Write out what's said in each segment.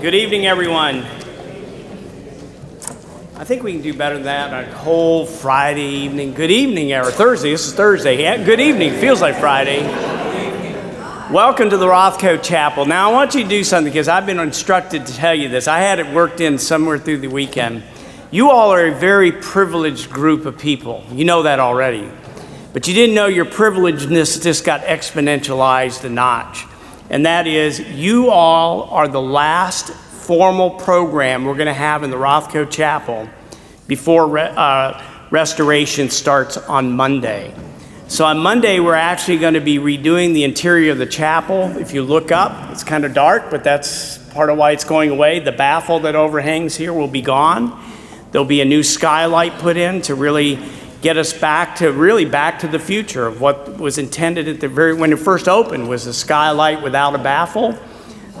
Good evening, everyone. I think we can do better than that on a cold Friday evening. Good evening, or Thursday. This is Thursday. Yeah, good evening. Feels like Friday. Welcome to the Rothko Chapel. Now, I want you to do something because I've been instructed to tell you this. I had it worked in somewhere through the weekend. You all are a very privileged group of people. You know that already. But you didn't know your privilegedness just got exponentialized a notch. And that is, you all are the last formal program we're going to have in the Rothko Chapel before re- uh, restoration starts on Monday. So on Monday, we're actually going to be redoing the interior of the chapel. If you look up, it's kind of dark, but that's part of why it's going away. The baffle that overhangs here will be gone. There'll be a new skylight put in to really get us back to really back to the future of what was intended at the very when it first opened was a skylight without a baffle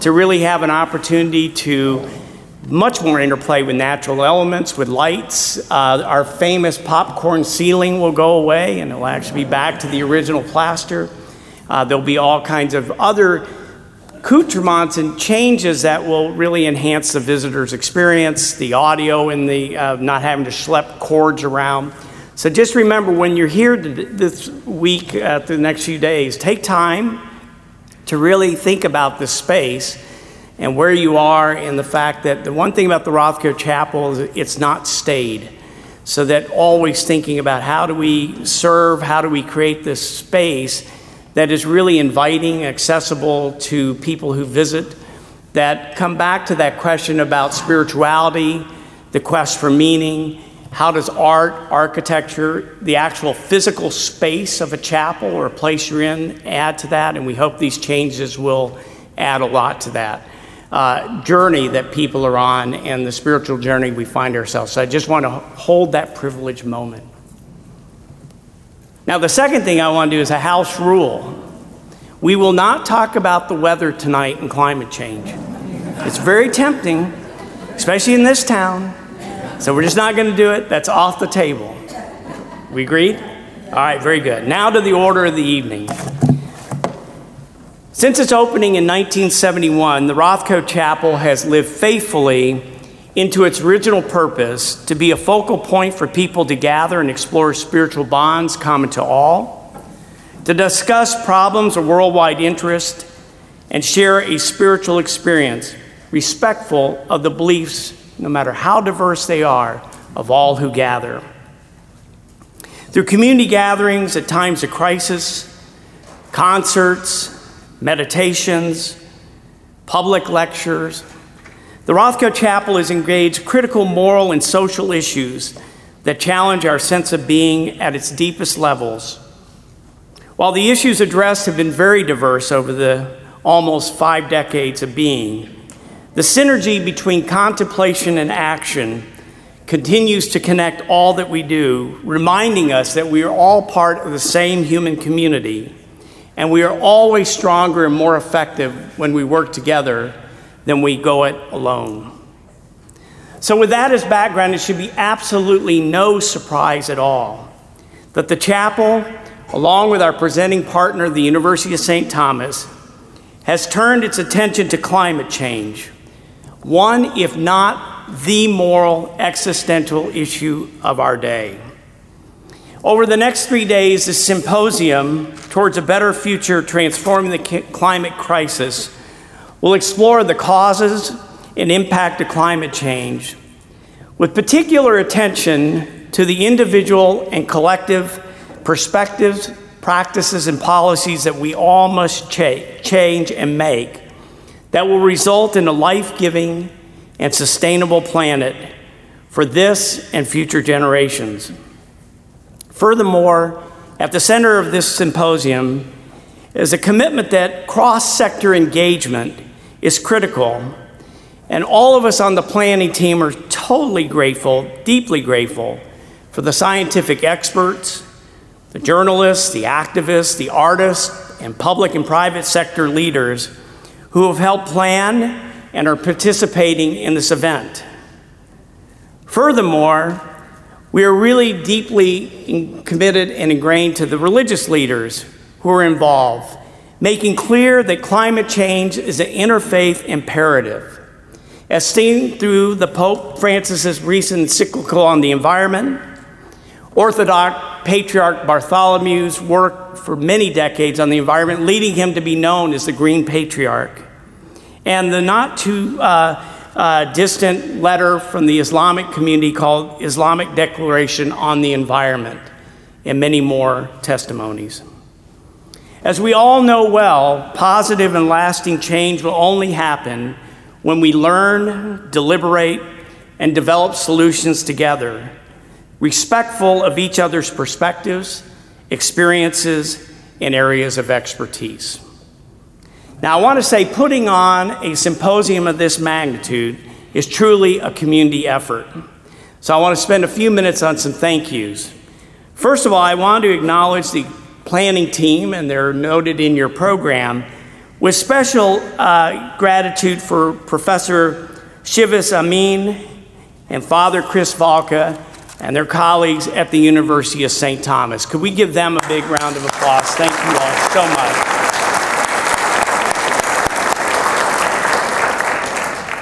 to really have an opportunity to much more interplay with natural elements, with lights. Uh, our famous popcorn ceiling will go away and it'll actually be back to the original plaster. Uh, there'll be all kinds of other accoutrements and changes that will really enhance the visitor's experience, the audio and the uh, not having to schlep cords around. So just remember when you're here this week, uh, the next few days, take time to really think about this space and where you are and the fact that the one thing about the Rothko Chapel is it's not stayed. So that always thinking about how do we serve, how do we create this space that is really inviting, accessible to people who visit, that come back to that question about spirituality, the quest for meaning, how does art, architecture, the actual physical space of a chapel or a place you're in add to that? And we hope these changes will add a lot to that uh, journey that people are on and the spiritual journey we find ourselves. So I just want to hold that privileged moment. Now, the second thing I want to do is a house rule. We will not talk about the weather tonight and climate change. It's very tempting, especially in this town. So we're just not going to do it. That's off the table. We agreed? All right, very good. Now to the order of the evening. Since its opening in 1971, the Rothko Chapel has lived faithfully into its original purpose to be a focal point for people to gather and explore spiritual bonds common to all, to discuss problems of worldwide interest, and share a spiritual experience respectful of the beliefs, no matter how diverse they are, of all who gather. Through community gatherings at times of crisis, concerts, meditations, public lectures. The Rothko Chapel has engaged critical moral and social issues that challenge our sense of being at its deepest levels. While the issues addressed have been very diverse over the almost five decades of being, the synergy between contemplation and action continues to connect all that we do, reminding us that we are all part of the same human community and we are always stronger and more effective when we work together than we go it alone. So, with that as background, it should be absolutely no surprise at all that the chapel, along with our presenting partner, the University of St. Thomas, has turned its attention to climate change, one, if not the moral existential issue of our day. Over the next three days, the symposium towards a better future transforming the climate crisis will explore the causes and impact of climate change, with particular attention to the individual and collective perspectives, practices, and policies that we all must cha- change and make that will result in a life giving and sustainable planet for this and future generations. Furthermore, at the center of this symposium is a commitment that cross sector engagement is critical. And all of us on the planning team are totally grateful, deeply grateful, for the scientific experts, the journalists, the activists, the artists, and public and private sector leaders who have helped plan and are participating in this event. Furthermore, we are really deeply committed and ingrained to the religious leaders who are involved, making clear that climate change is an interfaith imperative. As seen through the Pope Francis's recent encyclical on the environment, Orthodox Patriarch Bartholomew's work for many decades on the environment, leading him to be known as the Green Patriarch, and the not too uh, uh, distant letter from the Islamic community called Islamic Declaration on the Environment, and many more testimonies. As we all know well, positive and lasting change will only happen when we learn, deliberate, and develop solutions together, respectful of each other's perspectives, experiences, and areas of expertise. Now, I want to say putting on a symposium of this magnitude is truly a community effort. So, I want to spend a few minutes on some thank yous. First of all, I want to acknowledge the planning team, and they're noted in your program with special uh, gratitude for Professor Shivas Amin and Father Chris Valka and their colleagues at the University of St. Thomas. Could we give them a big round of applause? Thank you all so much.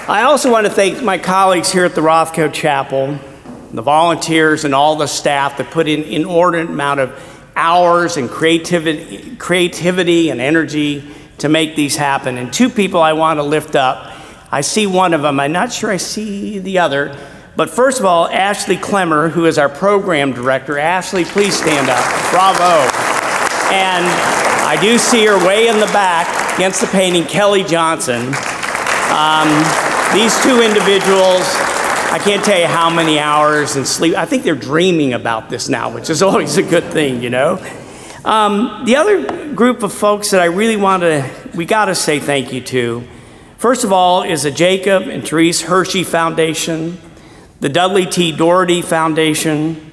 I also want to thank my colleagues here at the Rothko Chapel, the volunteers, and all the staff that put in an inordinate amount of hours and creativity, creativity and energy to make these happen. And two people I want to lift up. I see one of them. I'm not sure I see the other. But first of all, Ashley Clemmer, who is our program director. Ashley, please stand up. Bravo. And I do see her way in the back against the painting, Kelly Johnson. Um, these two individuals, I can't tell you how many hours and sleep. I think they're dreaming about this now, which is always a good thing, you know. Um, the other group of folks that I really want to, we got to say thank you to, first of all, is the Jacob and Terese Hershey Foundation, the Dudley T. Dougherty Foundation,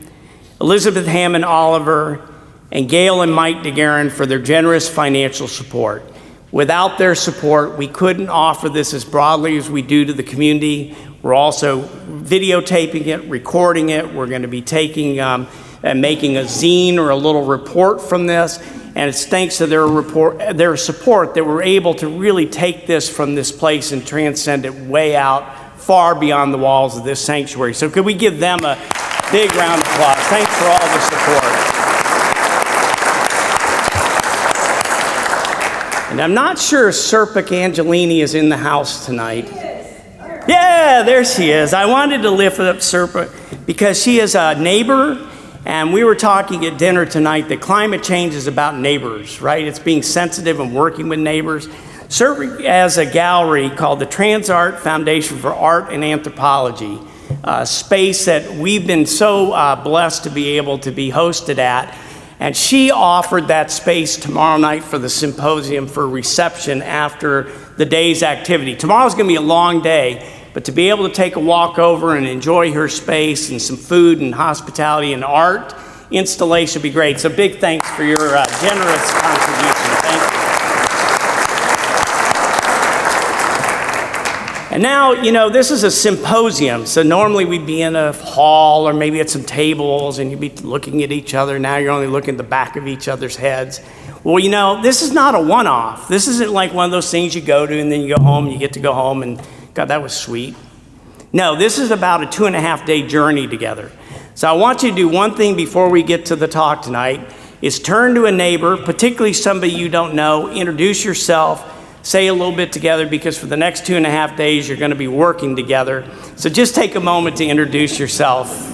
Elizabeth Hammond Oliver, and Gail and Mike DeGuerin for their generous financial support. Without their support, we couldn't offer this as broadly as we do to the community. We're also videotaping it, recording it. We're going to be taking um, and making a zine or a little report from this. And it's thanks to their report, their support that we're able to really take this from this place and transcend it way out, far beyond the walls of this sanctuary. So could we give them a big round of applause? Thanks for all the support. And I'm not sure Surpik Angelini is in the house tonight. Yeah, there she is. I wanted to lift up Surpik because she is a neighbor and we were talking at dinner tonight that climate change is about neighbors, right? It's being sensitive and working with neighbors. Serving as a gallery called the TransArt Foundation for Art and Anthropology, a space that we've been so uh, blessed to be able to be hosted at. And she offered that space tomorrow night for the symposium for reception after the day's activity. Tomorrow's going to be a long day, but to be able to take a walk over and enjoy her space and some food and hospitality and art installation would be great. So big thanks for your uh, generous contribution. Thank you. And now, you know, this is a symposium. So normally we'd be in a hall or maybe at some tables and you'd be looking at each other. Now you're only looking at the back of each other's heads. Well, you know, this is not a one off. This isn't like one of those things you go to and then you go home and you get to go home and God, that was sweet. No, this is about a two and a half day journey together. So I want you to do one thing before we get to the talk tonight is turn to a neighbor, particularly somebody you don't know, introduce yourself, say a little bit together because for the next two and a half days you're going to be working together. So just take a moment to introduce yourself.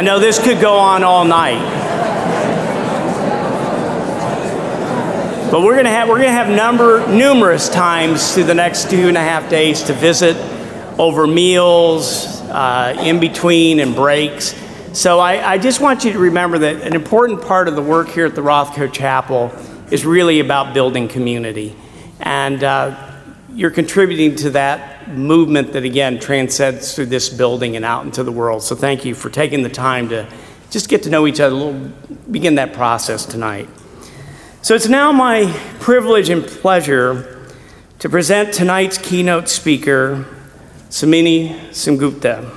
I know this could go on all night. But we're gonna have we're gonna have number numerous times through the next two and a half days to visit over meals, uh, in between and breaks. So I, I just want you to remember that an important part of the work here at the Rothko Chapel is really about building community. And uh, you're contributing to that movement that, again, transcends through this building and out into the world. So thank you for taking the time to just get to know each other, a little, begin that process tonight. So it's now my privilege and pleasure to present tonight's keynote speaker, Somini Sengupta.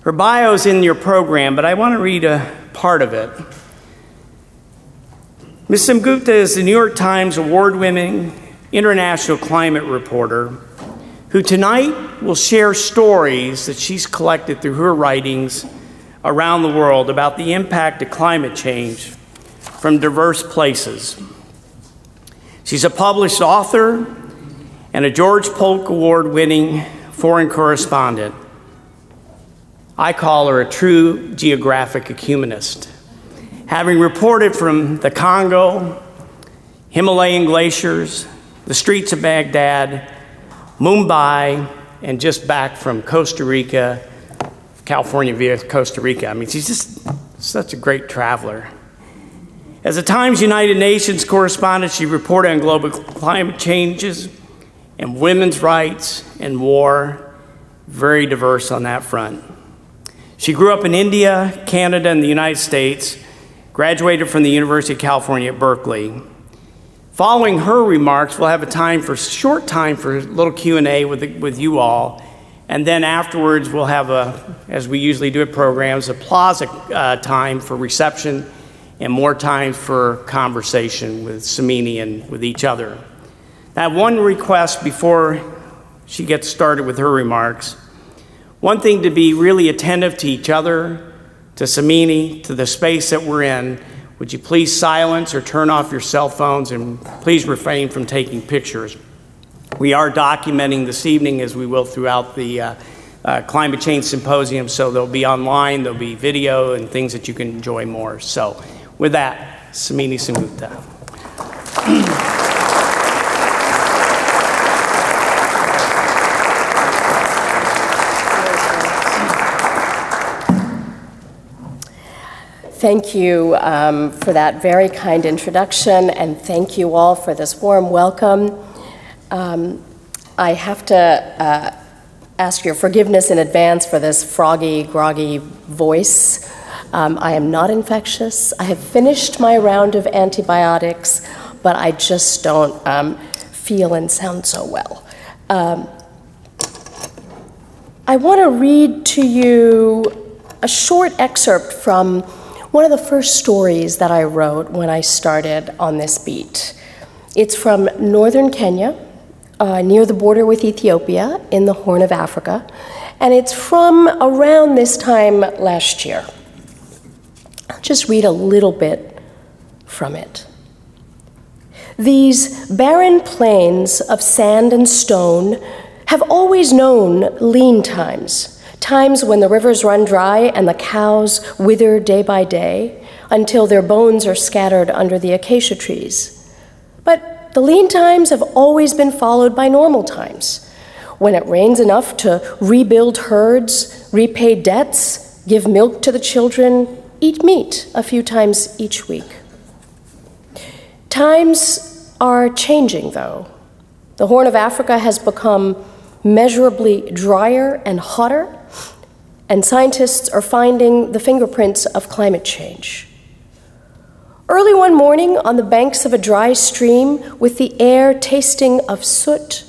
Her bio is in your program, but I want to read a part of it. Ms. Sengupta is the New York Times award winning international climate reporter who tonight will share stories that she's collected through her writings around the world about the impact of climate change from diverse places. She's a published author and a George Polk Award winning foreign correspondent. I call her a true geographic ecumenist. Having reported from the Congo, Himalayan glaciers, the streets of Baghdad, Mumbai, and just back from Costa Rica, California via Costa Rica. I mean, she's just such a great traveler. As a Times United Nations correspondent, she reported on global climate changes and women's rights and war, very diverse on that front. She grew up in India, Canada, and the United States, graduated from the University of California at Berkeley. Following her remarks, we'll have a time for short time for a little Q&A with, with you all. And then afterwards, we'll have a, as we usually do at programs, a plaza uh, time for reception and more time for conversation with Somini and with each other. Now, one request before she gets started with her remarks. One thing to be really attentive to each other, to Somini, to the space that we're in. Would you please silence or turn off your cell phones and please refrain from taking pictures? We are documenting this evening, as we will throughout the uh, uh, climate change symposium, so there'll be online, there'll be video, and things that you can enjoy more. So, with that, Somini Sengupta. Thank you um, for that very kind introduction, and thank you all for this warm welcome. Um, I have to uh, ask your forgiveness in advance for this froggy, groggy voice. Um, I am not infectious. I have finished my round of antibiotics, but I just don't um, feel and sound so well. Um, I want to read to you a short excerpt from one of the first stories that I wrote when I started on this beat. It's from northern Kenya, uh, near the border with Ethiopia in the Horn of Africa, and it's from around this time last year. I'll just read a little bit from it. These barren plains of sand and stone have always known lean times times when the rivers run dry and the cows wither day by day until their bones are scattered under the acacia trees. But the lean times have always been followed by normal times, when it rains enough to rebuild herds, repay debts, give milk to the children, eat meat a few times each week. Times are changing, though. The Horn of Africa has become measurably drier and hotter, and scientists are finding the fingerprints of climate change. Early one morning, on the banks of a dry stream with the air tasting of soot,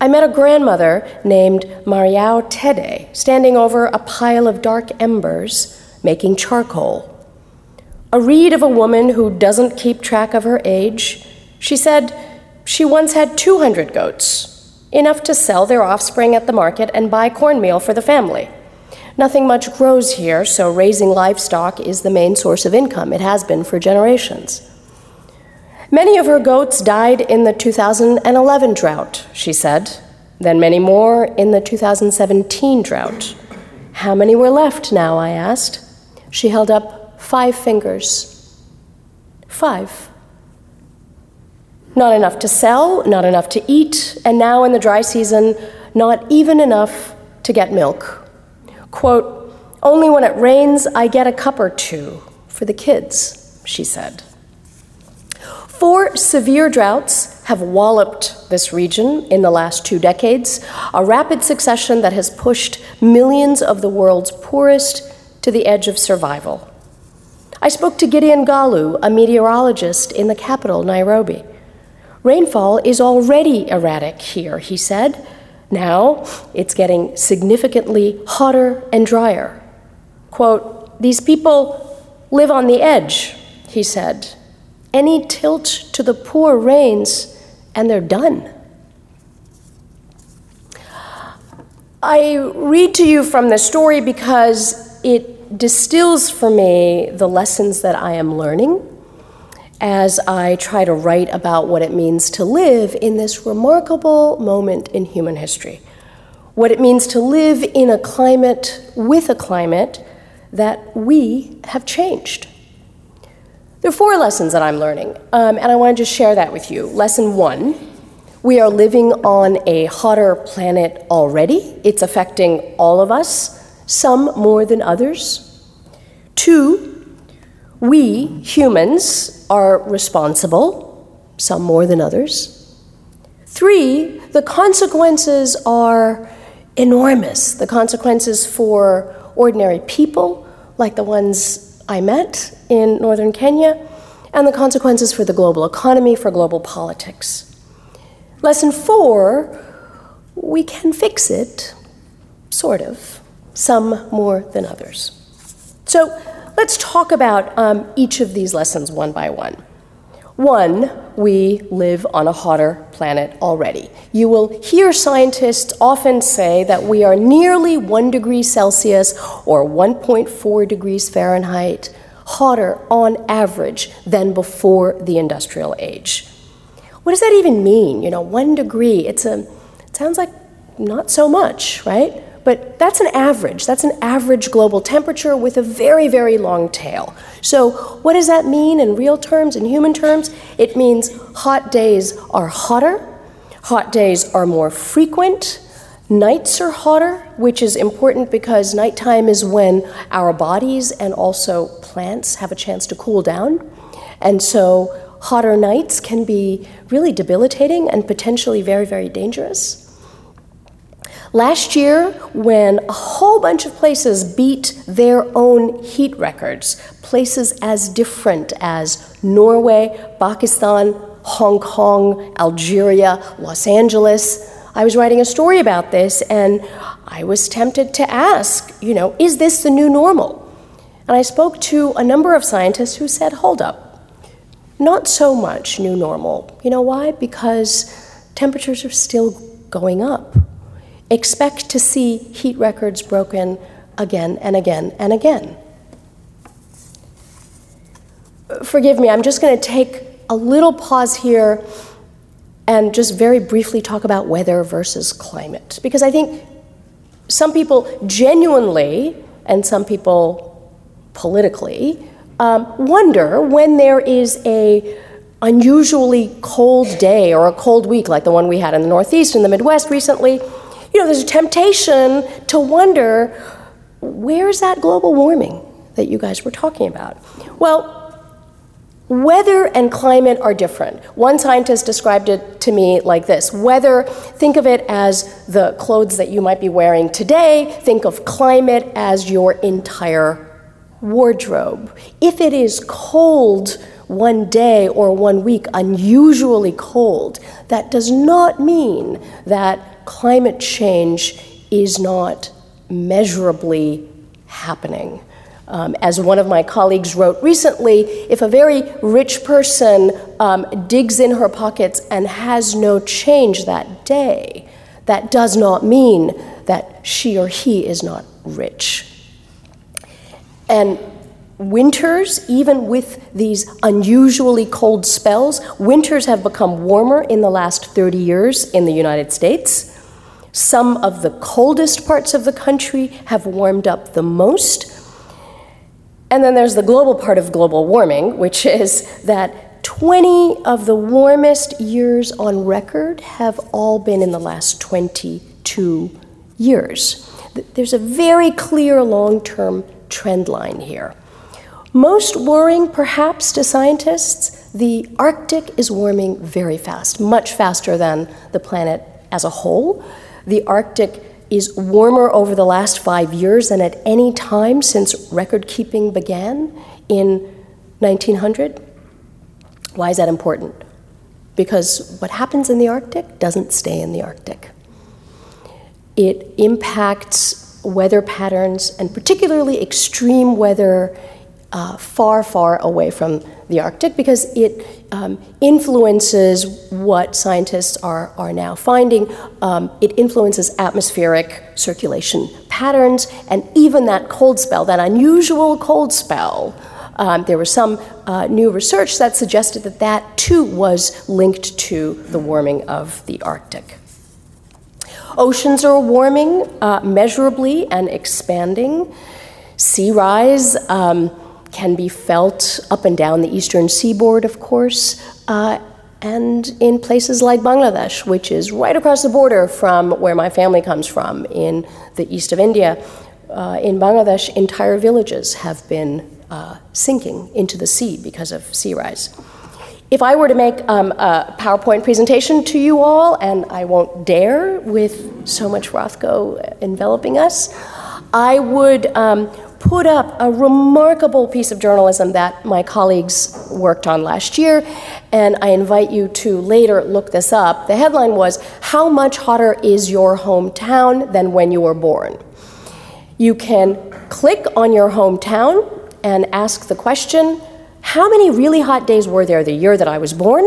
I met a grandmother named Mariao Tede standing over a pile of dark embers making charcoal. A reed of a woman who doesn't keep track of her age, she said she once had 200 goats, enough to sell their offspring at the market and buy cornmeal for the family. Nothing much grows here, so raising livestock is the main source of income. It has been for generations. Many of her goats died in the 2011 drought, she said, then many more in the 2017 drought. How many were left now? I asked. She held up five fingers. Five. Not enough to sell, not enough to eat, and now in the dry season, not even enough to get milk. Quote, Only when it rains, I get a cup or two for the kids, she said. Four severe droughts have walloped this region in the last two decades, a rapid succession that has pushed millions of the world's poorest to the edge of survival. I spoke to Gideon Galu, a meteorologist in the capital, Nairobi. Rainfall is already erratic here, he said. Now it's getting significantly hotter and drier. Quote, These people live on the edge, he said. Any tilt to the poor rains, and they're done. I read to you from the story because it distills for me the lessons that I am learning as I try to write about what it means to live in this remarkable moment in human history. What it means to live in a climate with a climate that we have changed. There are four lessons that I'm learning, um, and I want to just share that with you. Lesson one we are living on a hotter planet already, it's affecting all of us, some more than others. Two, we humans are responsible, some more than others. Three, the consequences are enormous. The consequences for ordinary people, like the ones I met in northern Kenya, and the consequences for the global economy, for global politics. Lesson four we can fix it, sort of, some more than others. So let's talk about um, each of these lessons one by one. One, we live on a hotter planet already. You will hear scientists often say that we are nearly 1 degree Celsius or 1.4 degrees Fahrenheit hotter on average than before the industrial age. What does that even mean? You know, 1 degree, it's a it sounds like not so much, right? But that's an average. That's an average global temperature with a very, very long tail. So, what does that mean in real terms, in human terms? It means hot days are hotter, hot days are more frequent, nights are hotter, which is important because nighttime is when our bodies and also plants have a chance to cool down. And so, hotter nights can be really debilitating and potentially very, very dangerous. Last year, when a whole bunch of places beat their own heat records, places as different as Norway, Pakistan, Hong Kong, Algeria, Los Angeles, I was writing a story about this and I was tempted to ask, you know, is this the new normal? And I spoke to a number of scientists who said, hold up, not so much new normal. You know why? Because temperatures are still going up expect to see heat records broken again and again and again. Forgive me, I'm just going to take a little pause here and just very briefly talk about weather versus climate. Because I think some people genuinely, and some people politically, um, wonder when there is a unusually cold day or a cold week like the one we had in the Northeast and the Midwest recently, you know, there's a temptation to wonder where's that global warming that you guys were talking about? Well, Weather and climate are different. One scientist described it to me like this Weather, think of it as the clothes that you might be wearing today, think of climate as your entire wardrobe. If it is cold one day or one week, unusually cold, that does not mean that climate change is not measurably happening. Um, as one of my colleagues wrote recently, if a very rich person um, digs in her pockets and has no change that day, that does not mean that she or he is not rich. And winters, even with these unusually cold spells, winters have become warmer in the last 30 years in the United States. Some of the coldest parts of the country have warmed up the most. And then there's the global part of global warming, which is that 20 of the warmest years on record have all been in the last 22 years. There's a very clear long term trend line here. Most worrying, perhaps, to scientists, the Arctic is warming very fast, much faster than the planet as a whole. The Arctic is warmer over the last five years than at any time since record keeping began in 1900. Why is that important? Because what happens in the Arctic doesn't stay in the Arctic. It impacts weather patterns, and particularly extreme weather uh, far, far away from the Arctic because it um, influences what scientists are, are now finding. Um, it influences atmospheric circulation patterns, and even that cold spell, that unusual cold spell. Um, there was some uh, new research that suggested that that too was linked to the warming of the Arctic. Oceans are warming uh, measurably and expanding. Sea rise. Um, can be felt up and down the eastern seaboard, of course, uh, and in places like Bangladesh, which is right across the border from where my family comes from in the east of India. Uh, in Bangladesh, entire villages have been uh, sinking into the sea because of sea rise. If I were to make um, a PowerPoint presentation to you all, and I won't dare with so much Rothko enveloping us, I would um, put up a remarkable piece of journalism that my colleagues worked on last year, and I invite you to later look this up. The headline was How Much Hotter is Your Hometown Than When You Were Born? You can click on your hometown and ask the question How many really hot days were there the year that I was born?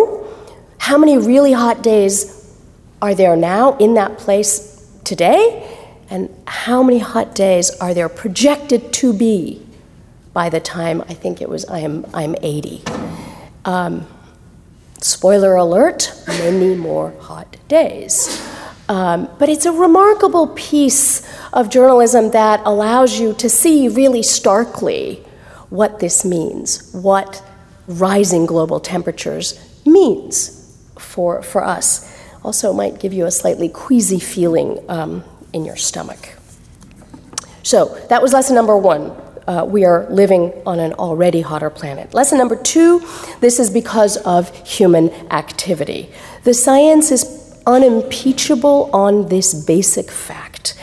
How many really hot days are there now in that place today? And how many hot days are there projected to be by the time I think it was I am I'm 80. Um, spoiler alert: many more hot days. Um, but it's a remarkable piece of journalism that allows you to see really starkly what this means, what rising global temperatures means for, for us. Also, it might give you a slightly queasy feeling um, in your stomach. So that was lesson number one. Uh, we are living on an already hotter planet. Lesson number two this is because of human activity. The science is unimpeachable on this basic fact.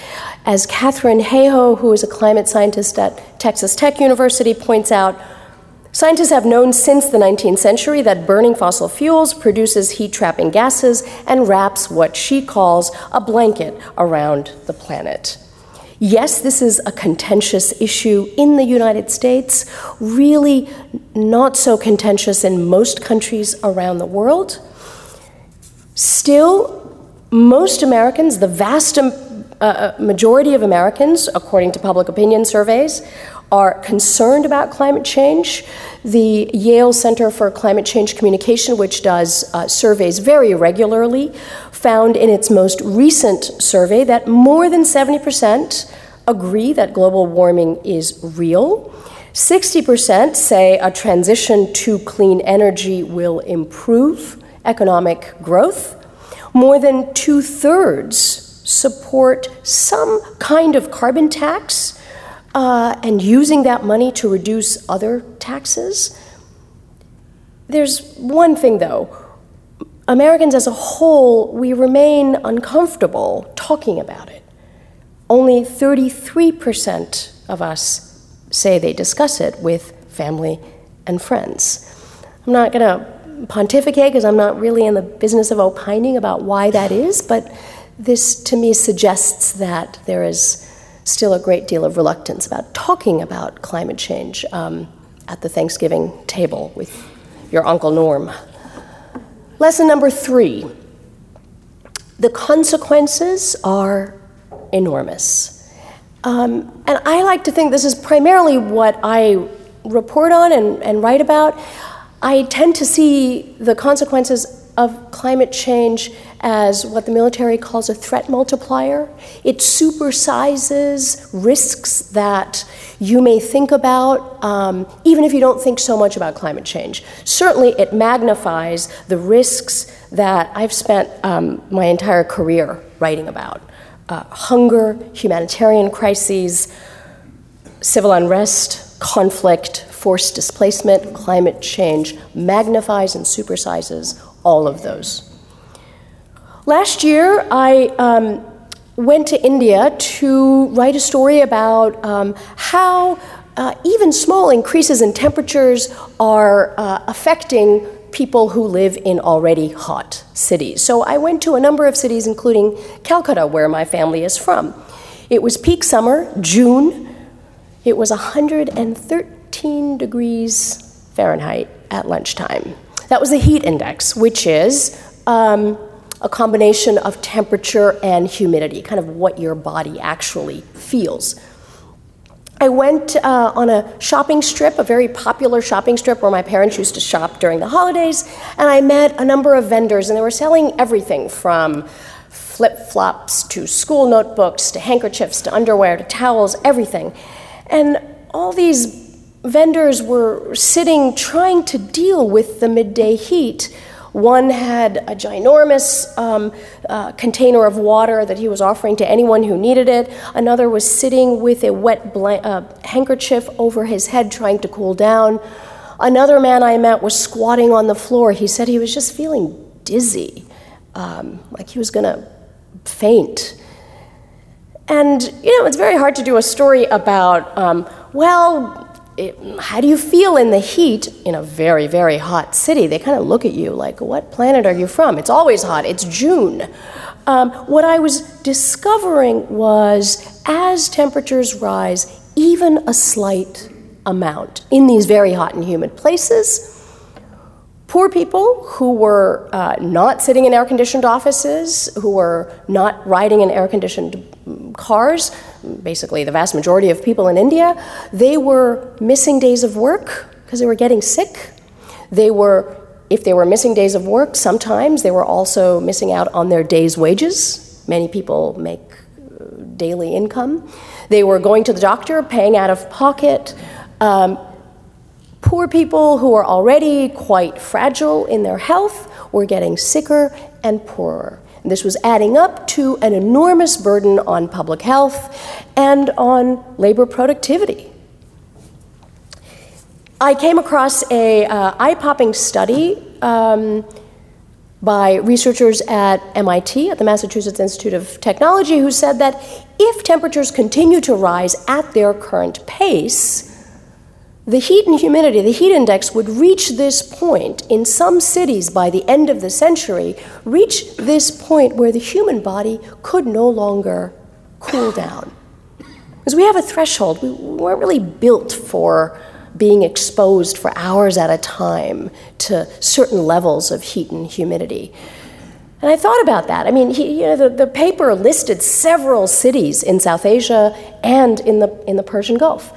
As Katharine Hayhoe, who is a climate scientist at Texas Tech University, points out, Scientists have known since the 19th century that burning fossil fuels produces heat trapping gases and wraps what she calls a blanket around the planet. Yes, this is a contentious issue in the United States, really not so contentious in most countries around the world. Still, most Americans, the vast uh, uh majority of Americans, according to public opinion surveys, are concerned about climate change. The Yale Center for Climate Change Communication, which does uh, surveys very regularly, found in its most recent survey that more than 70% agree that global warming is real. 60% say a transition to clean energy will improve economic growth. More than two thirds support some kind of carbon tax uh, and using that money to reduce other taxes. There's one thing though Americans as a whole, we remain uncomfortable talking about it. Only 33% of us say they discuss it with family and friends. I'm not going to pontificate because I'm not really in the business of opining about why that is, but this to me suggests that there is still a great deal of reluctance about talking about climate change um, at the Thanksgiving table with your Uncle Norm. Lesson number three the consequences are enormous. Um, and I like to think this is primarily what I report on and, and write about. I tend to see the consequences of climate change as what the military calls a threat multiplier. It supersizes risks that you may think about, um, even if you don't think so much about climate change. Certainly, it magnifies the risks that I've spent um, my entire career writing about uh, hunger, humanitarian crises, civil unrest, conflict, forced displacement, climate change magnifies and supersizes all of those. Last year, I um, went to India to write a story about um, how uh, even small increases in temperatures are uh, affecting people who live in already hot cities. So I went to a number of cities, including Calcutta, where my family is from. It was peak summer, June. It was 113 degrees Fahrenheit at lunchtime. That was the heat index, which is um, a combination of temperature and humidity, kind of what your body actually feels. I went uh, on a shopping strip, a very popular shopping strip where my parents used to shop during the holidays, and I met a number of vendors, and they were selling everything from flip flops to school notebooks to handkerchiefs to underwear to towels, everything. And all these vendors were sitting trying to deal with the midday heat one had a ginormous um, uh, container of water that he was offering to anyone who needed it. Another was sitting with a wet uh, handkerchief over his head trying to cool down. Another man I met was squatting on the floor. He said he was just feeling dizzy, um, like he was going to faint. And, you know, it's very hard to do a story about, um, well, it, how do you feel in the heat in a very, very hot city? They kind of look at you like, what planet are you from? It's always hot, it's June. Um, what I was discovering was as temperatures rise, even a slight amount in these very hot and humid places, Poor people who were uh, not sitting in air conditioned offices, who were not riding in air conditioned cars, basically the vast majority of people in India, they were missing days of work because they were getting sick. They were, if they were missing days of work, sometimes they were also missing out on their day's wages. Many people make uh, daily income. They were going to the doctor, paying out of pocket. Um, Poor people who are already quite fragile in their health were getting sicker and poorer. This was adding up to an enormous burden on public health and on labor productivity. I came across a uh, eye-popping study um, by researchers at MIT, at the Massachusetts Institute of Technology, who said that if temperatures continue to rise at their current pace, the heat and humidity, the heat index would reach this point in some cities by the end of the century, reach this point where the human body could no longer cool down. Because we have a threshold. We weren't really built for being exposed for hours at a time to certain levels of heat and humidity. And I thought about that. I mean, he, you know, the, the paper listed several cities in South Asia and in the, in the Persian Gulf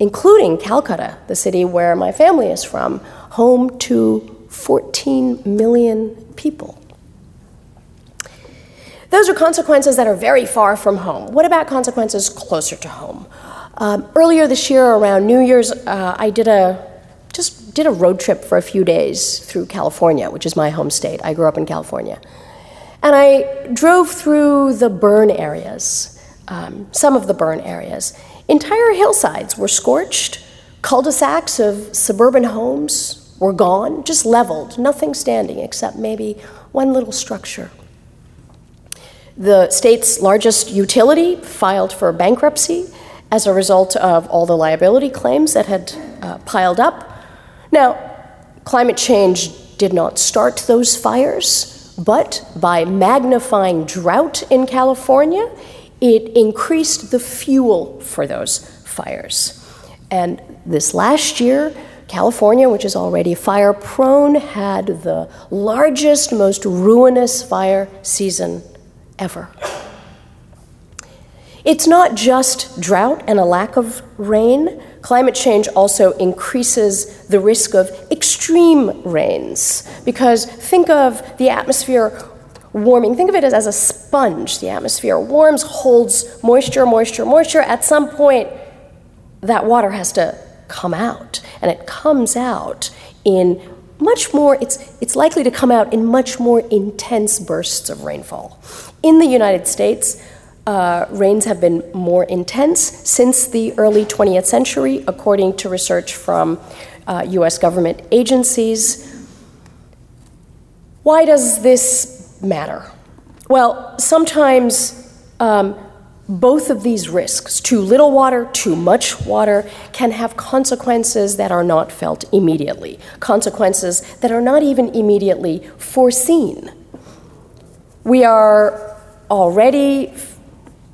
including Calcutta, the city where my family is from, home to 14 million people. Those are consequences that are very far from home. What about consequences closer to home? Um, earlier this year, around New Year's, uh, I did a just did a road trip for a few days through California, which is my home state. I grew up in California, and I drove through the burn areas, um, some of the burn areas, Entire hillsides were scorched, cul de sacs of suburban homes were gone, just leveled, nothing standing except maybe one little structure. The state's largest utility filed for bankruptcy as a result of all the liability claims that had uh, piled up. Now, climate change did not start those fires, but by magnifying drought in California, it increased the fuel for those fires. And this last year, California, which is already fire prone, had the largest, most ruinous fire season ever. It's not just drought and a lack of rain. Climate change also increases the risk of extreme rains. Because think of the atmosphere warming. Think of it as, a sponge. The atmosphere warms, holds moisture, moisture, moisture. At some point, that water has to come out, and it comes out in much more, it's, it's likely to come out in much more intense bursts of rainfall. In the United States, uh, rains have been more intense since the early 20th century, according to research from uh, US government agencies. Why does this matter? Well, sometimes um, both of these risks, too little water, too much water, can have consequences that are not felt immediately, consequences that are not even immediately foreseen. We are already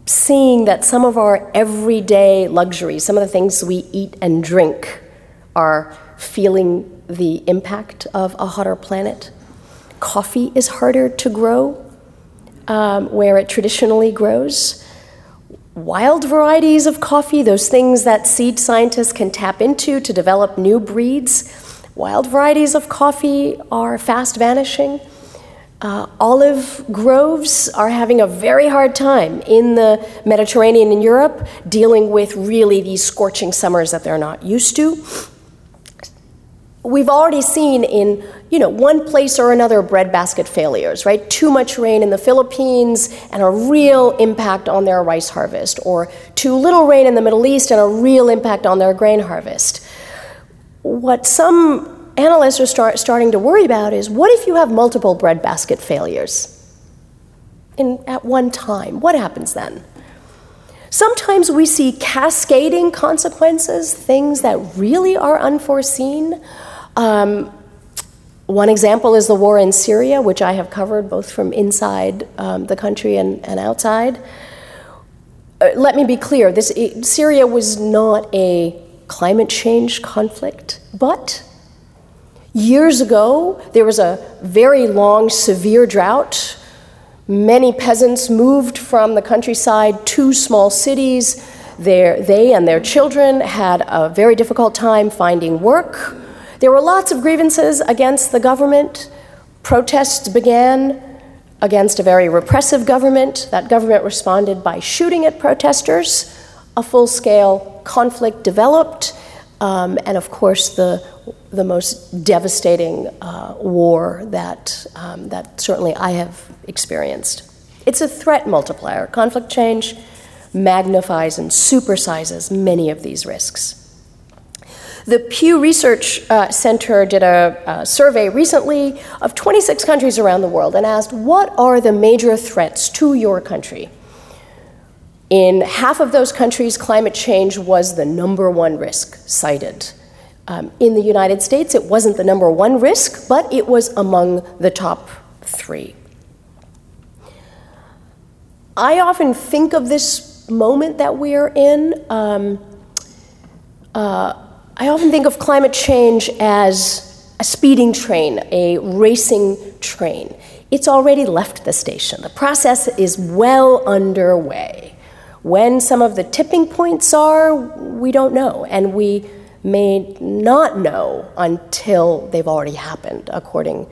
seeing that some of our everyday luxuries, some of the things we eat and drink, are feeling the impact of a hotter planet. Coffee is harder to grow um, where it traditionally grows wild varieties of coffee, those things that seed scientists can tap into to develop new breeds. Wild varieties of coffee are fast vanishing. Uh, olive groves are having a very hard time in the Mediterranean and Europe, dealing with really these scorching summers that they're not used to we've already seen in you know one place or another breadbasket failures right? Too much rain in the philippines and a real impact on their rice harvest or too little rain in the middle east and a real impact on their grain harvest. What some analysts are start, starting to worry about is what if you have multiple breadbasket failures in, at one time? What happens then? Sometimes we see cascading consequences, things that really are unforeseen. Um, one example is the war in Syria, which I have covered both from inside um, the country and, and outside. Uh, let me be clear this, it, Syria was not a climate change conflict, but years ago there was a very long, severe drought. Many peasants moved from the countryside to small cities. Their, they and their children had a very difficult time finding work. There were lots of grievances against the government. Protests began against a very repressive government. That government responded by shooting at protesters. A full scale conflict developed. Um, and of course, the, the most devastating uh, war that, um, that certainly I have experienced. It's a threat multiplier. Conflict change magnifies and supersizes many of these risks. The Pew Research uh, Center did a, a survey recently of 26 countries around the world and asked, What are the major threats to your country? In half of those countries, climate change was the number one risk cited. Um, in the United States, it wasn't the number one risk, but it was among the top three. I often think of this moment that we're in. Um, uh, I often think of climate change as a speeding train, a racing train. It's already left the station. The process is well underway. When some of the tipping points are, we don't know, and we may not know until they've already happened, according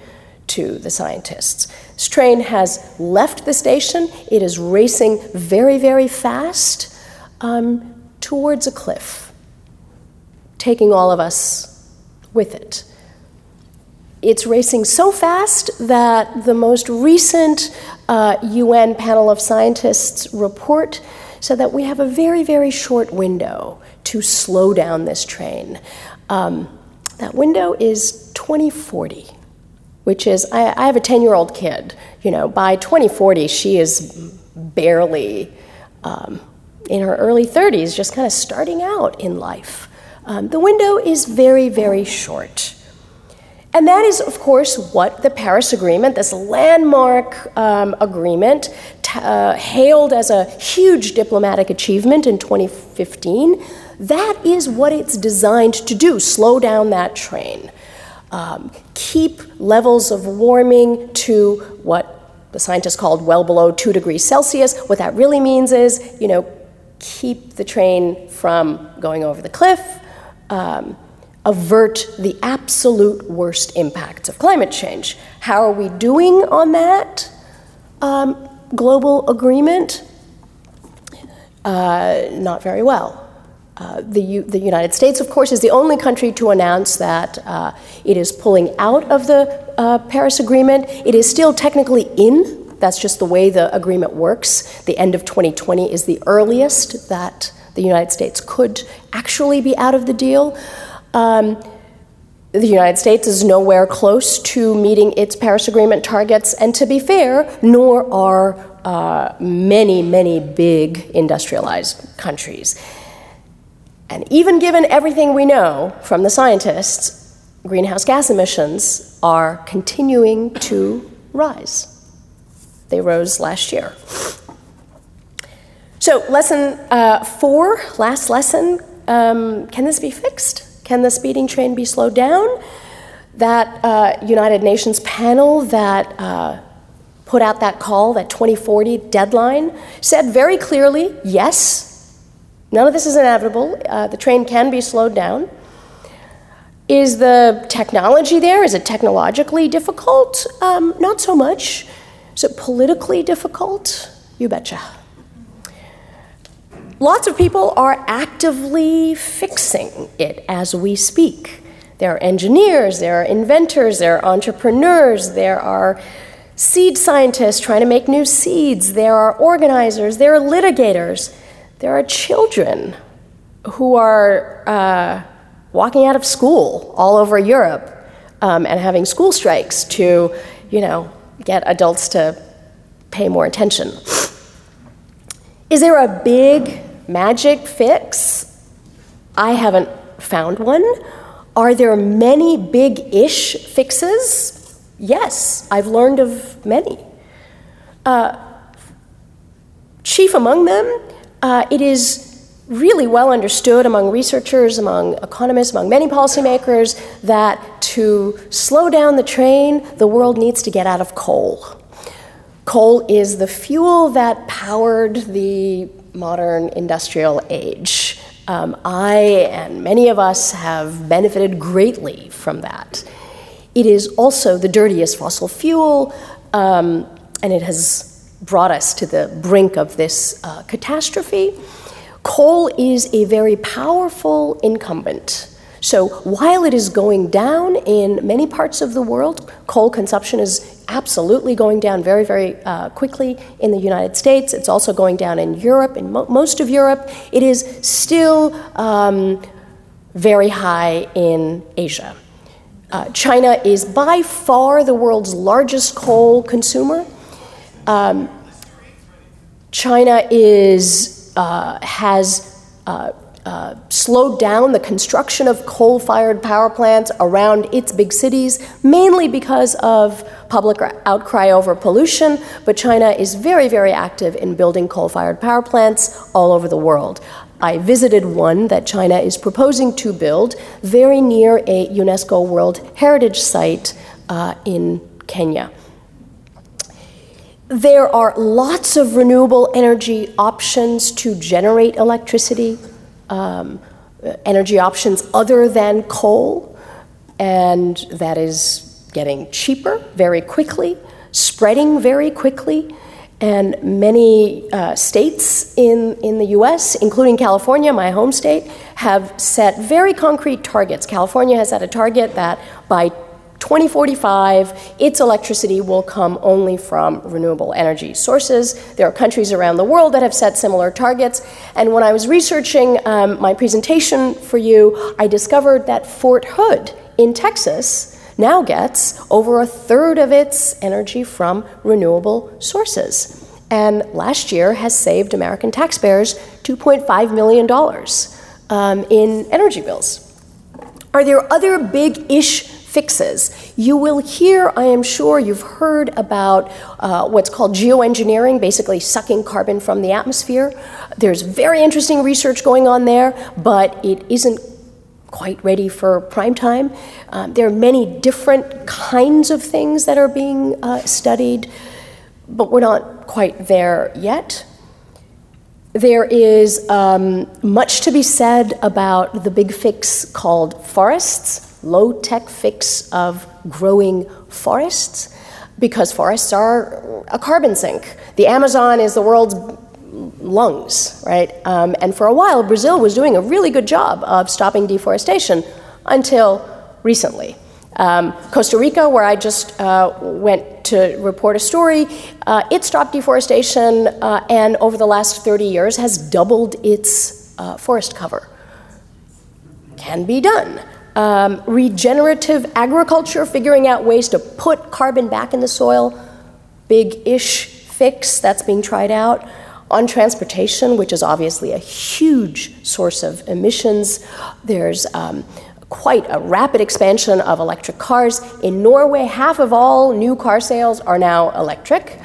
to the scientists. This train has left the station, it is racing very, very fast um, towards a cliff taking all of us with it. It's racing so fast that the most recent uh, UN panel of scientists report said that we have a very, very short window to slow down this train. Um, that window is 2040, which is, I, I have a 10 year old kid. You know, by 2040, she is barely um, in her early 30s, just kind of starting out in life. Um, the window is very, very short. And that is, of course, what the Paris Agreement, this landmark um, agreement, uh, hailed as a huge diplomatic achievement in 2015, that is what it's designed to do slow down that train. Um, keep levels of warming to what the scientists called well below 2 degrees Celsius. What that really means is, you know, keep the train from going over the cliff, um, avert the absolute worst impacts of climate change. How are we doing on that? Um, global agreement, uh, not very well. Uh, the, U- the United States, of course, is the only country to announce that uh, it is pulling out of the uh, Paris Agreement. It is still technically in. That's just the way the agreement works. The end of 2020 is the earliest that the United States could actually be out of the deal. Um, the United States is nowhere close to meeting its Paris Agreement targets, and to be fair, nor are uh, many, many big industrialized countries. And even given everything we know from the scientists, greenhouse gas emissions are continuing to rise. They rose last year. So, lesson uh, four, last lesson um, can this be fixed? Can the speeding train be slowed down? That uh, United Nations panel that uh, put out that call, that 2040 deadline, said very clearly yes, None of this is inevitable. Uh, the train can be slowed down. Is the technology there? Is it technologically difficult? Um, not so much. Is it politically difficult? You betcha. Lots of people are actively fixing it as we speak. There are engineers, there are inventors, there are entrepreneurs, there are seed scientists trying to make new seeds, there are organizers, there are litigators. There are children who are uh, walking out of school all over Europe um, and having school strikes to, you know, get adults to pay more attention. Is there a big magic fix? I haven't found one. Are there many big ish fixes? Yes, I've learned of many. Uh, chief among them uh, it is really well understood among researchers, among economists, among many policymakers that to slow down the train, the world needs to get out of coal. Coal is the fuel that powered the modern industrial age. Um, I and many of us have benefited greatly from that. It is also the dirtiest fossil fuel, um, and it has brought us to the brink of this uh, catastrophe. Coal is a very powerful incumbent. So while it is going down in many parts of the world, coal consumption is absolutely going down very, very uh, quickly in the United States. It's also going down in Europe, in mo- most of Europe. It is still um, very high in Asia. Uh, China is by far the world's largest coal consumer. Um, China is, uh, has uh, uh, slowed down the construction of coal fired power plants around its big cities, mainly because of public outcry over pollution. But China is very, very active in building coal fired power plants all over the world. I visited one that China is proposing to build very near a UNESCO World Heritage Site uh, in Kenya. There are lots of renewable energy options to generate electricity, um, energy options other than coal, and that is getting cheaper very quickly, spreading very quickly. And many uh, states in, in the US, including California, my home state, have set very concrete targets. California has set a target that by 2045, its electricity will come only from renewable energy sources. There are countries around the world that have set similar targets. And when I was researching um, my presentation for you, I discovered that Fort Hood in Texas now gets over a third of its energy from renewable sources. And last year has saved American taxpayers $2.5 million um, in energy bills. Are there other big ish fixes. You will hear, I am sure you've heard about uh, what's called geoengineering, basically sucking carbon from the atmosphere. There's very interesting research going on there, but it isn't quite ready for prime time. Um, there are many different kinds of things that are being uh, studied, but we're not quite there yet. There is um, much to be said about the big fix called forests low tech fix of growing forests. because forests are a carbon sink. The Amazon is the world's lungs, right? Um, and for a while, Brazil was doing a really good job of stopping deforestation until recently. Um, Costa Rica, where I just uh, went to report a story, uh, it stopped deforestation uh, and over the last 30 years has doubled its uh, forest cover. Can be done. Um, regenerative agriculture, figuring out ways to put carbon back in the soil, big ish fix that's being tried out. On transportation, which is obviously a huge source of emissions, there's um, quite a rapid expansion of electric cars. In Norway, half of all new car sales are now electric.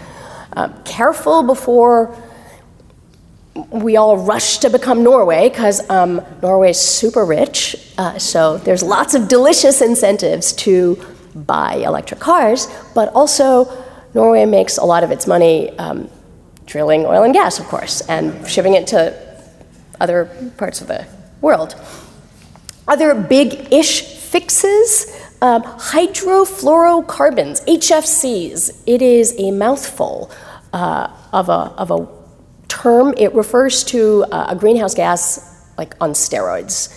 Uh, careful before we all rush to become Norway because um, Norway is super rich. Uh, so there's lots of delicious incentives to buy electric cars, but also Norway makes a lot of its money um, drilling oil and gas, of course, and shipping it to other parts of the world. Other big ish fixes um, hydrofluorocarbons, HFCs. It is a mouthful uh, of, a, of a term. It refers to uh, a greenhouse gas like on steroids.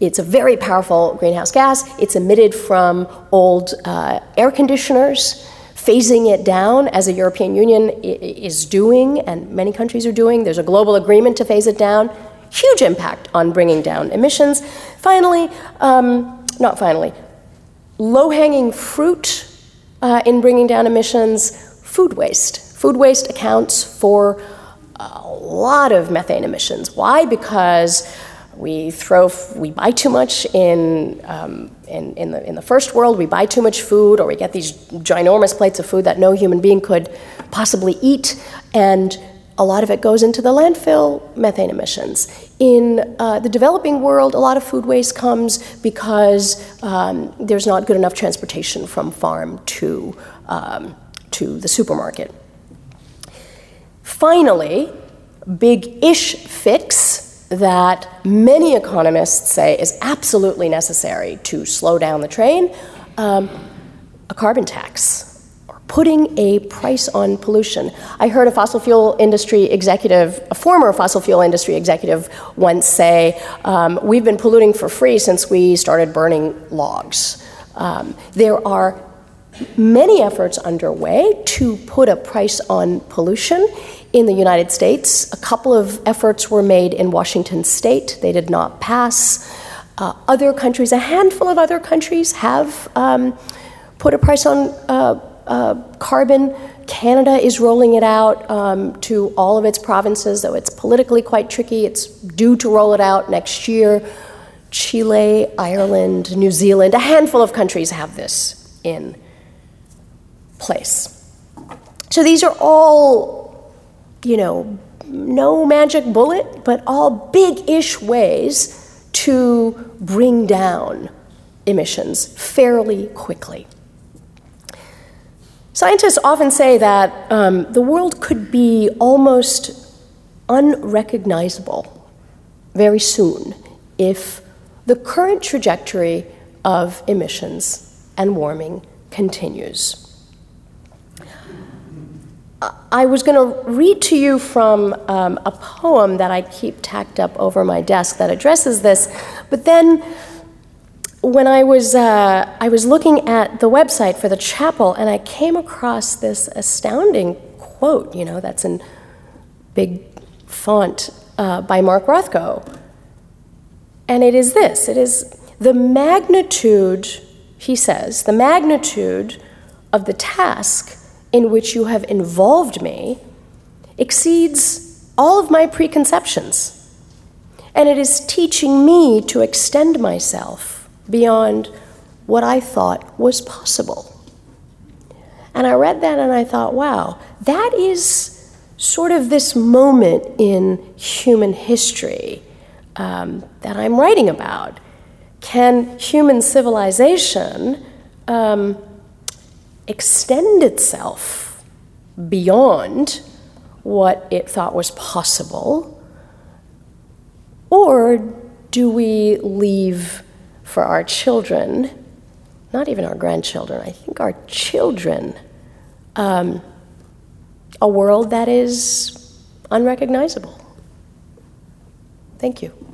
It's a very powerful greenhouse gas. It's emitted from old uh, air conditioners. Phasing it down, as the European Union is doing, and many countries are doing, there's a global agreement to phase it down huge impact on bringing down emissions. Finally, um, not finally, low hanging fruit uh, in bringing down emissions, food waste. Food waste accounts for a lot of methane emissions. Why? Because we throw, we buy too much in, um, in, in, the, in the first world, we buy too much food, or we get these ginormous plates of food that no human being could possibly eat, and a lot of it goes into the landfill methane emissions. In uh, the developing world, a lot of food waste comes because um, there's not good enough transportation from farm to, um, to the supermarket. Finally, big ish fix that many economists say is absolutely necessary to slow down the train um, a carbon tax or putting a price on pollution. I heard a fossil fuel industry executive, a former fossil fuel industry executive, once say, um, We've been polluting for free since we started burning logs. Um, there are many efforts underway to put a price on pollution in the United States. A couple of efforts were made in Washington state, they did not pass. Uh, other countries, a handful of other countries, have um, put a price on uh, uh, carbon. Canada is rolling it out um, to all of its provinces, though it's politically quite tricky. It's due to roll it out next year. Chile, Ireland, New Zealand, a handful of countries have this in place. So these are all, you know, no magic bullet, but all big ish ways to bring down emissions fairly quickly. Scientists often say that um, the world could be almost unrecognizable very soon if the current trajectory of emissions and warming continues. I was going to read to you from um, a poem that I keep tacked up over my desk that addresses this, but then when I was, uh, I was looking at the website for the chapel and I came across this astounding quote, you know, that's in big font uh, by Mark Rothko. And it is this it is the magnitude, he says, the magnitude of the task in which you have involved me exceeds all of my preconceptions. And it is teaching me to extend myself beyond what I thought was possible. And I read that and I thought, wow, that is sort of this moment in human history um, that I'm writing about. Can human civilization um, extend itself beyond what it thought was possible? Or do we leave for our children, not even our grandchildren, I think our children, um, a world that is unrecognizable. Thank you.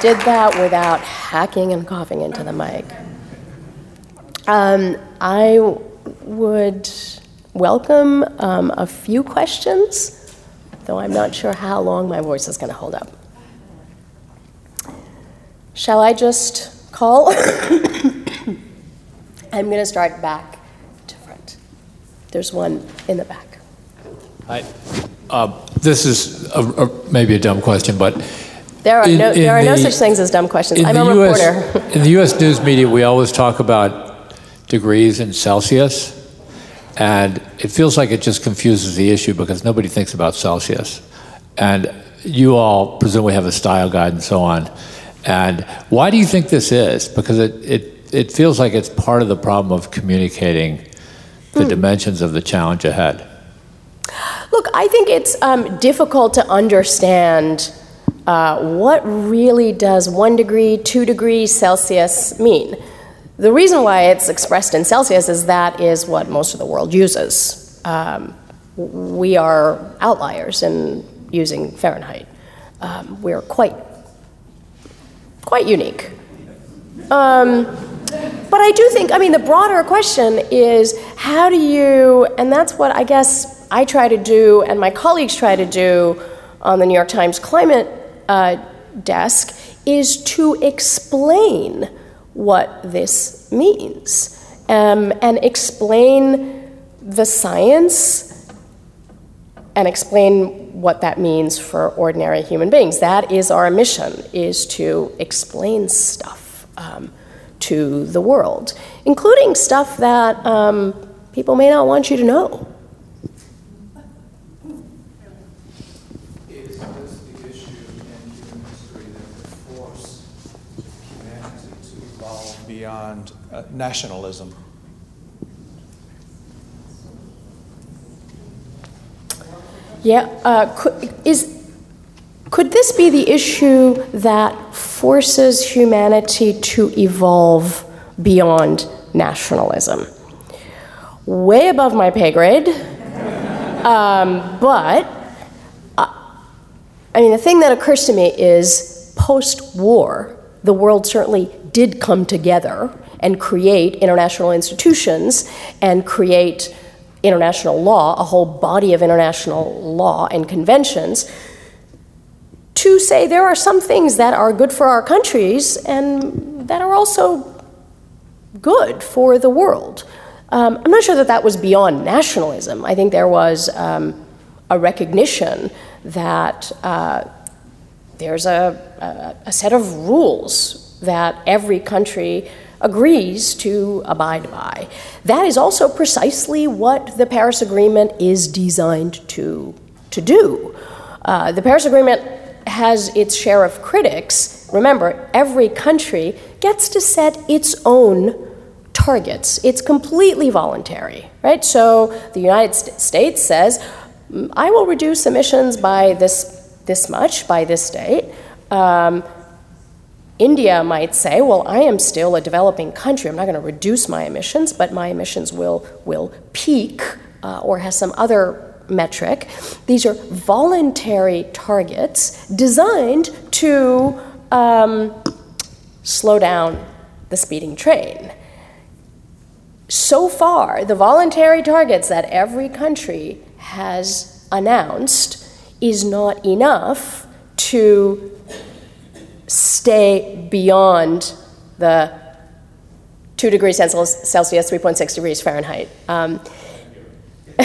Did that without hacking and coughing into the mic. Um, I would welcome um, a few questions, though I'm not sure how long my voice is going to hold up. Shall I just call? I'm going to start back to front. There's one in the back. Hi. Uh, this is a, a, maybe a dumb question, but there are, in, no, there are the, no such things as dumb questions. I'm a US, reporter. in the U.S. news media, we always talk about degrees in Celsius, and it feels like it just confuses the issue because nobody thinks about Celsius. And you all presumably have a style guide and so on. And why do you think this is? Because it, it, it feels like it's part of the problem of communicating the hmm. dimensions of the challenge ahead. Look, I think it's um, difficult to understand uh, what really does one degree, two degrees Celsius mean? The reason why it's expressed in Celsius is that is what most of the world uses. Um, we are outliers in using Fahrenheit. Um, we're quite, quite unique. Um, but I do think, I mean, the broader question is how do you, and that's what I guess I try to do and my colleagues try to do on the New York Times climate uh, desk is to explain what this means um, and explain the science and explain what that means for ordinary human beings. That is our mission, is to explain stuff um, to the world, including stuff that um, people may not want you to know. beyond uh, nationalism. Yeah, uh, could, is, could this be the issue that forces humanity to evolve beyond nationalism? Way above my pay grade, um, but uh, I mean, the thing that occurs to me is post war, the world certainly did come together and create international institutions and create international law, a whole body of international law and conventions, to say there are some things that are good for our countries and that are also good for the world. Um, I'm not sure that that was beyond nationalism. I think there was um, a recognition that uh, there's a, a, a set of rules that every country agrees to abide by. That is also precisely what the Paris Agreement is designed to, to do. Uh, the Paris Agreement has its share of critics. Remember, every country gets to set its own targets. It's completely voluntary, right? So the United States says, mm, I will reduce emissions by this, this much by this date. Um, India might say, well, I am still a developing country. I'm not going to reduce my emissions, but my emissions will, will peak uh, or has some other metric. These are voluntary targets designed to um, slow down the speeding train. So far, the voluntary targets that every country has announced is not enough to stay beyond the 2 degrees Celsius, 3.6 degrees Fahrenheit. Um,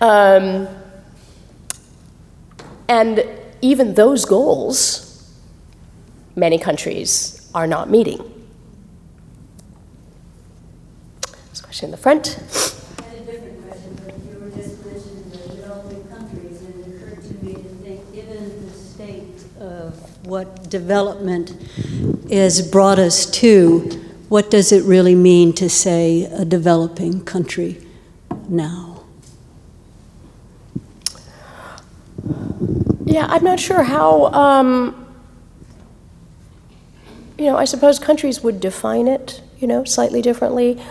um, and even those goals, many countries are not meeting. This question in the front. What development has brought us to, what does it really mean to say a developing country now? Yeah, I'm not sure how. Um, you know, I suppose countries would define it, you know, slightly differently.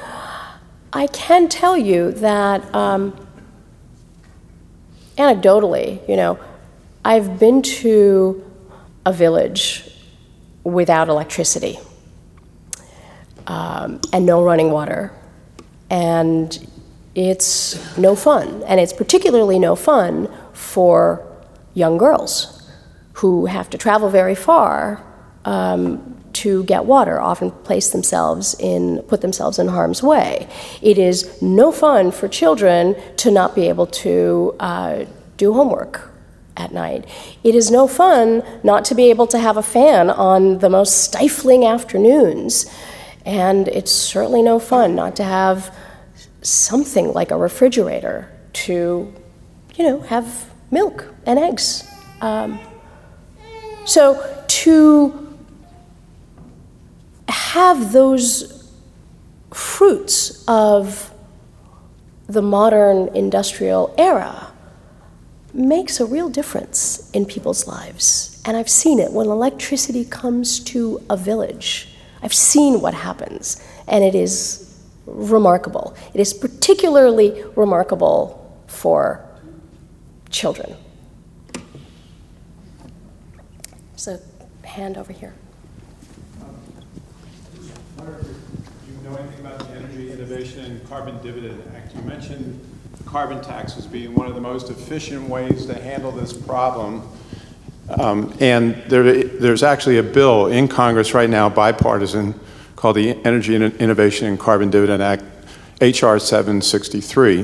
I can tell you that um, anecdotally, you know, I've been to a village without electricity um, and no running water. And it's no fun. And it's particularly no fun for young girls who have to travel very far um, to get water, often place themselves in, put themselves in harm's way. It is no fun for children to not be able to uh, do homework at night. It is no fun not to be able to have a fan on the most stifling afternoons. And it's certainly no fun not to have something like a refrigerator to, you know, have milk and eggs. Um, so to have those fruits of the modern industrial era makes a real difference in people's lives. And I've seen it when electricity comes to a village. I've seen what happens, and it is remarkable. It is particularly remarkable for children. So, hand over here. Um, you know anything about the Energy Innovation and Carbon Dividend Act. You mentioned carbon tax as being one of the most efficient ways to handle this problem. Um, and there, there's actually a bill in Congress right now, bipartisan, called the Energy Innovation and Carbon Dividend Act, H.R. 763.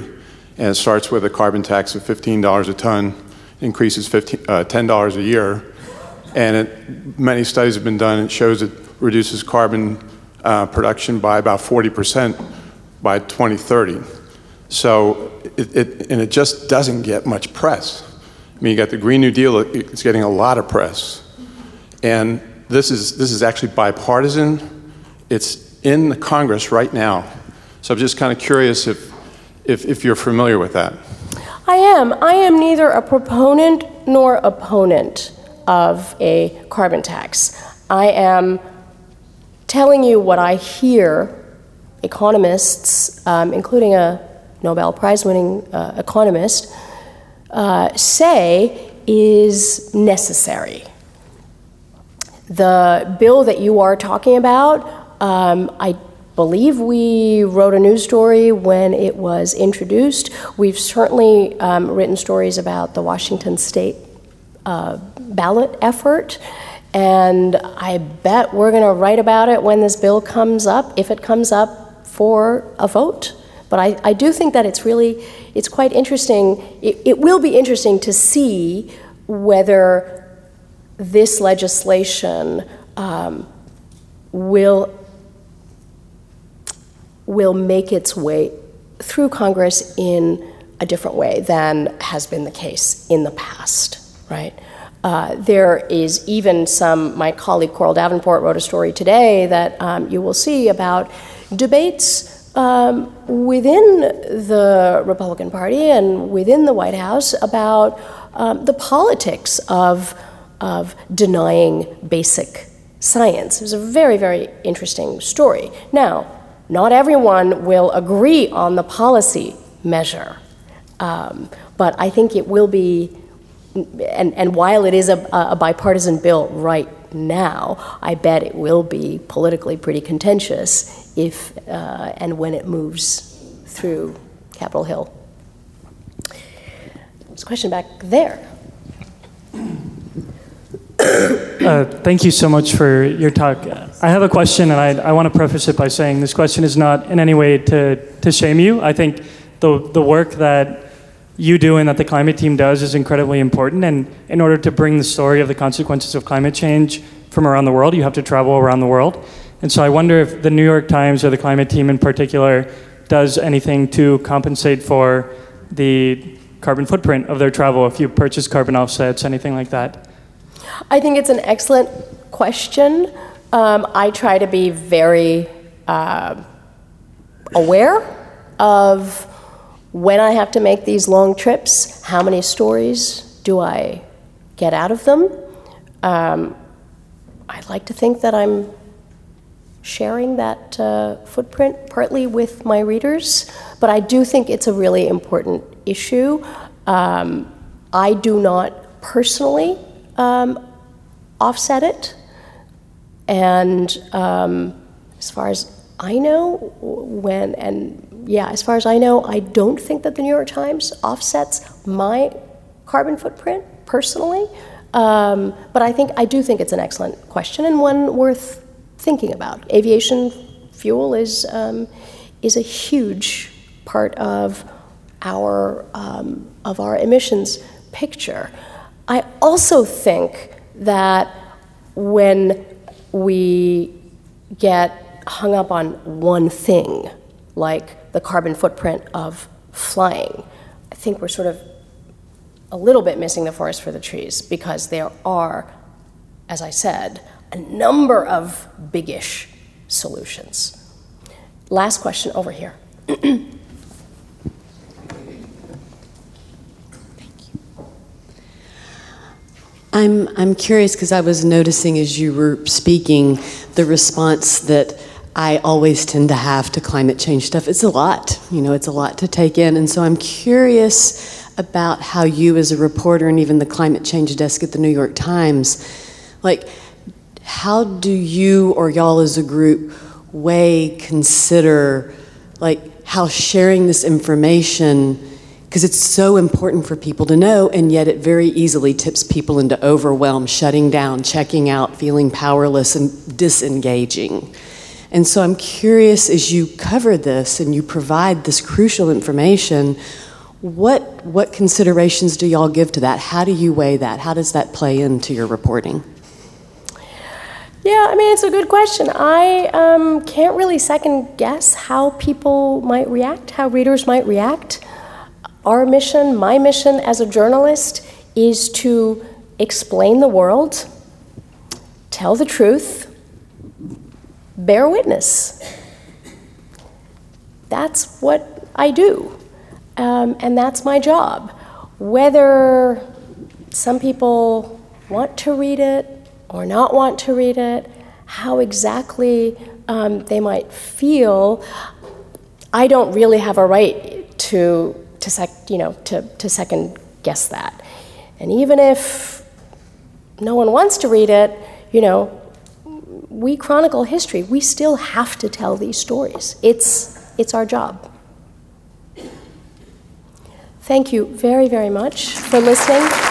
And it starts with a carbon tax of $15 a ton, increases 15, uh, $10 a year. And it, many studies have been done, it shows it reduces carbon uh, production by about 40% by 2030. So, it, it, and it just doesn't get much press. I mean, you got the Green New Deal, it's getting a lot of press. And this is, this is actually bipartisan. It's in the Congress right now. So I'm just kind of curious if, if, if you're familiar with that. I am. I am neither a proponent nor opponent of a carbon tax. I am telling you what I hear economists, um, including a Nobel Prize winning uh, economist, uh, say is necessary. The bill that you are talking about, um, I believe we wrote a news story when it was introduced. We've certainly um, written stories about the Washington state uh, ballot effort. And I bet we're going to write about it when this bill comes up, if it comes up for a vote. But I, I do think that it's really, it's quite interesting. It, it will be interesting to see whether this legislation um, will, will make its way through Congress in a different way than has been the case in the past, right? Uh, there is even some, my colleague Coral Davenport wrote a story today that um, you will see about debates um, within the Republican Party and within the White House about um, the politics of, of denying basic science. It was a very, very interesting story. Now, not everyone will agree on the policy measure, um, but I think it will be and, and while it is a, a bipartisan bill right now, I bet it will be politically pretty contentious if uh, and when it moves through Capitol Hill. There's a question back there. Uh, thank you so much for your talk. I have a question, and I, I want to preface it by saying this question is not in any way to, to shame you. I think the, the work that you do and that the climate team does is incredibly important. And in order to bring the story of the consequences of climate change from around the world, you have to travel around the world. And so I wonder if the New York Times or the climate team in particular does anything to compensate for the carbon footprint of their travel, if you purchase carbon offsets, anything like that. I think it's an excellent question. Um, I try to be very uh, aware of when I have to make these long trips, how many stories do I get out of them. Um, I'd like to think that I'm sharing that uh, footprint partly with my readers, but I do think it's a really important issue. Um, I do not personally um, offset it, and um, as far as I know, when and yeah, as far as I know, I don't think that the New York Times offsets my carbon footprint personally. Um, but I think I do think it's an excellent question and one worth thinking about. Aviation fuel is um, is a huge part of our um, of our emissions picture. I also think that when we get hung up on one thing, like the carbon footprint of flying, I think we're sort of a little bit missing the forest for the trees because there are, as I said, a number of biggish solutions. Last question over here. I'm, I'm curious because I was noticing as you were speaking the response that I always tend to have to climate change stuff. It's a lot, you know, it's a lot to take in. And so I'm curious about how you, as a reporter, and even the climate change desk at the New York Times, like, how do you or y'all as a group weigh, consider, like, how sharing this information, because it's so important for people to know, and yet it very easily tips people into overwhelm, shutting down, checking out, feeling powerless, and disengaging. And so I'm curious as you cover this and you provide this crucial information, what, what considerations do y'all give to that? How do you weigh that? How does that play into your reporting? Yeah, I mean, it's a good question. I um, can't really second guess how people might react, how readers might react. Our mission, my mission as a journalist, is to explain the world, tell the truth, bear witness. That's what I do. Um, and that's my job. Whether some people want to read it or not want to read it, how exactly um, they might feel, I don't really have a right to, to, sec, you know, to, to second guess that. And even if no one wants to read it, you know, we chronicle history. We still have to tell these stories. It's, it's our job. Thank you very, very much for listening.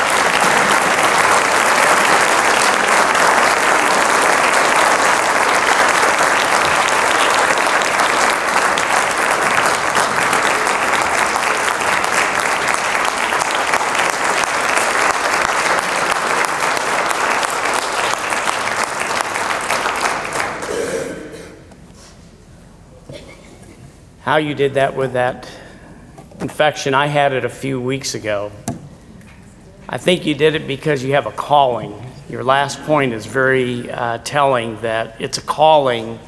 How you did that with that infection, I had it a few weeks ago. I think you did it because you have a calling. Your last point is very uh, telling that it's a calling,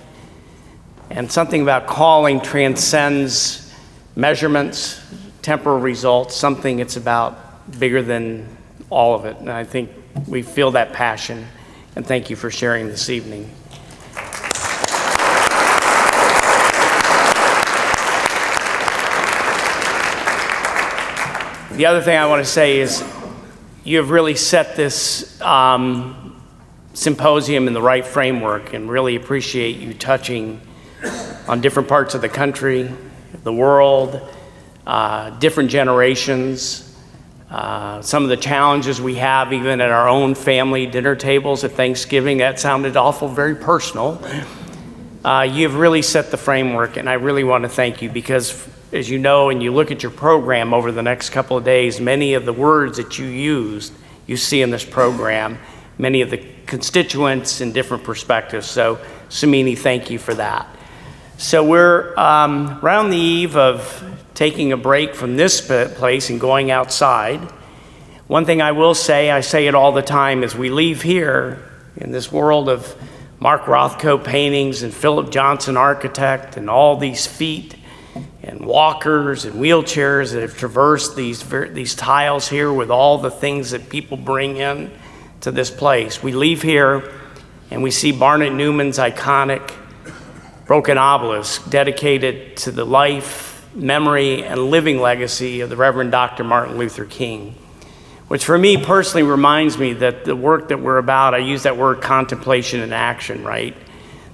and something about calling transcends measurements, temporal results, something it's about bigger than all of it. And I think we feel that passion, and thank you for sharing this evening. The other thing I want to say is you have really set this um, symposium in the right framework and really appreciate you touching on different parts of the country, the world, uh, different generations, uh, some of the challenges we have even at our own family dinner tables at Thanksgiving. That sounded awful, very personal. Uh, you've really set the framework, and I really want to thank you because as you know, and you look at your program over the next couple of days, many of the words that you used, you see in this program, many of the constituents in different perspectives. So, Somini, thank you for that. So, we're um, around the eve of taking a break from this place and going outside. One thing I will say, I say it all the time, as we leave here in this world of Mark Rothko paintings and Philip Johnson architect and all these feet and walkers and wheelchairs that have traversed these, these tiles here with all the things that people bring in to this place. We leave here and we see Barnett Newman's iconic broken obelisk dedicated to the life, memory, and living legacy of the Reverend Dr. Martin Luther King. Which for me personally reminds me that the work that we're about, I use that word contemplation and action, right?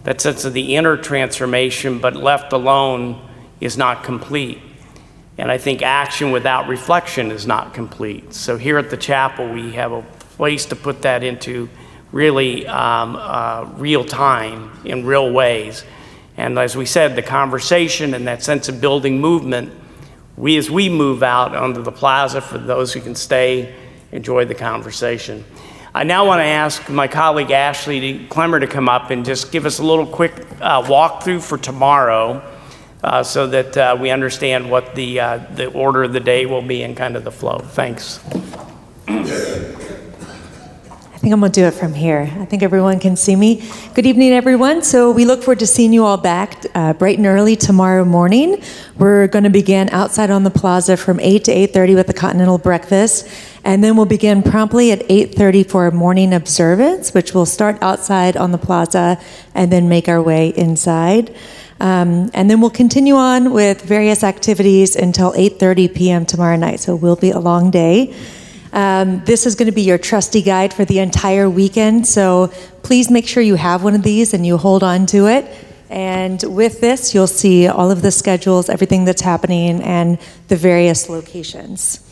That sense of the inner transformation, but left alone is not complete. And I think action without reflection is not complete. So here at the chapel, we have a place to put that into really um, uh, real time in real ways. And as we said, the conversation and that sense of building movement, we as we move out onto the plaza for those who can stay, enjoy the conversation. I now want to ask my colleague Ashley Clemmer to come up and just give us a little quick uh, walkthrough for tomorrow uh, so that uh, we understand what the, uh, the order of the day will be and kind of the flow. Thanks. I think I'm going to do it from here. I think everyone can see me. Good evening, everyone. So we look forward to seeing you all back uh, bright and early tomorrow morning. We're going to begin outside on the plaza from 8 to 8.30 with the continental breakfast. And then we'll begin promptly at 8.30 for a morning observance, which will start outside on the plaza and then make our way inside. Um, and then we'll continue on with various activities until 8.30 p.m. tomorrow night. So it will be a long day. Um, this is going to be your trusty guide for the entire weekend. So please make sure you have one of these and you hold on to it. And with this, you'll see all of the schedules, everything that's happening, and the various locations.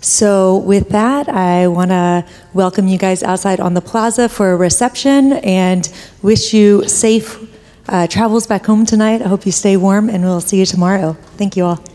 So, with that, I want to welcome you guys outside on the plaza for a reception and wish you safe uh, travels back home tonight. I hope you stay warm, and we'll see you tomorrow. Thank you all.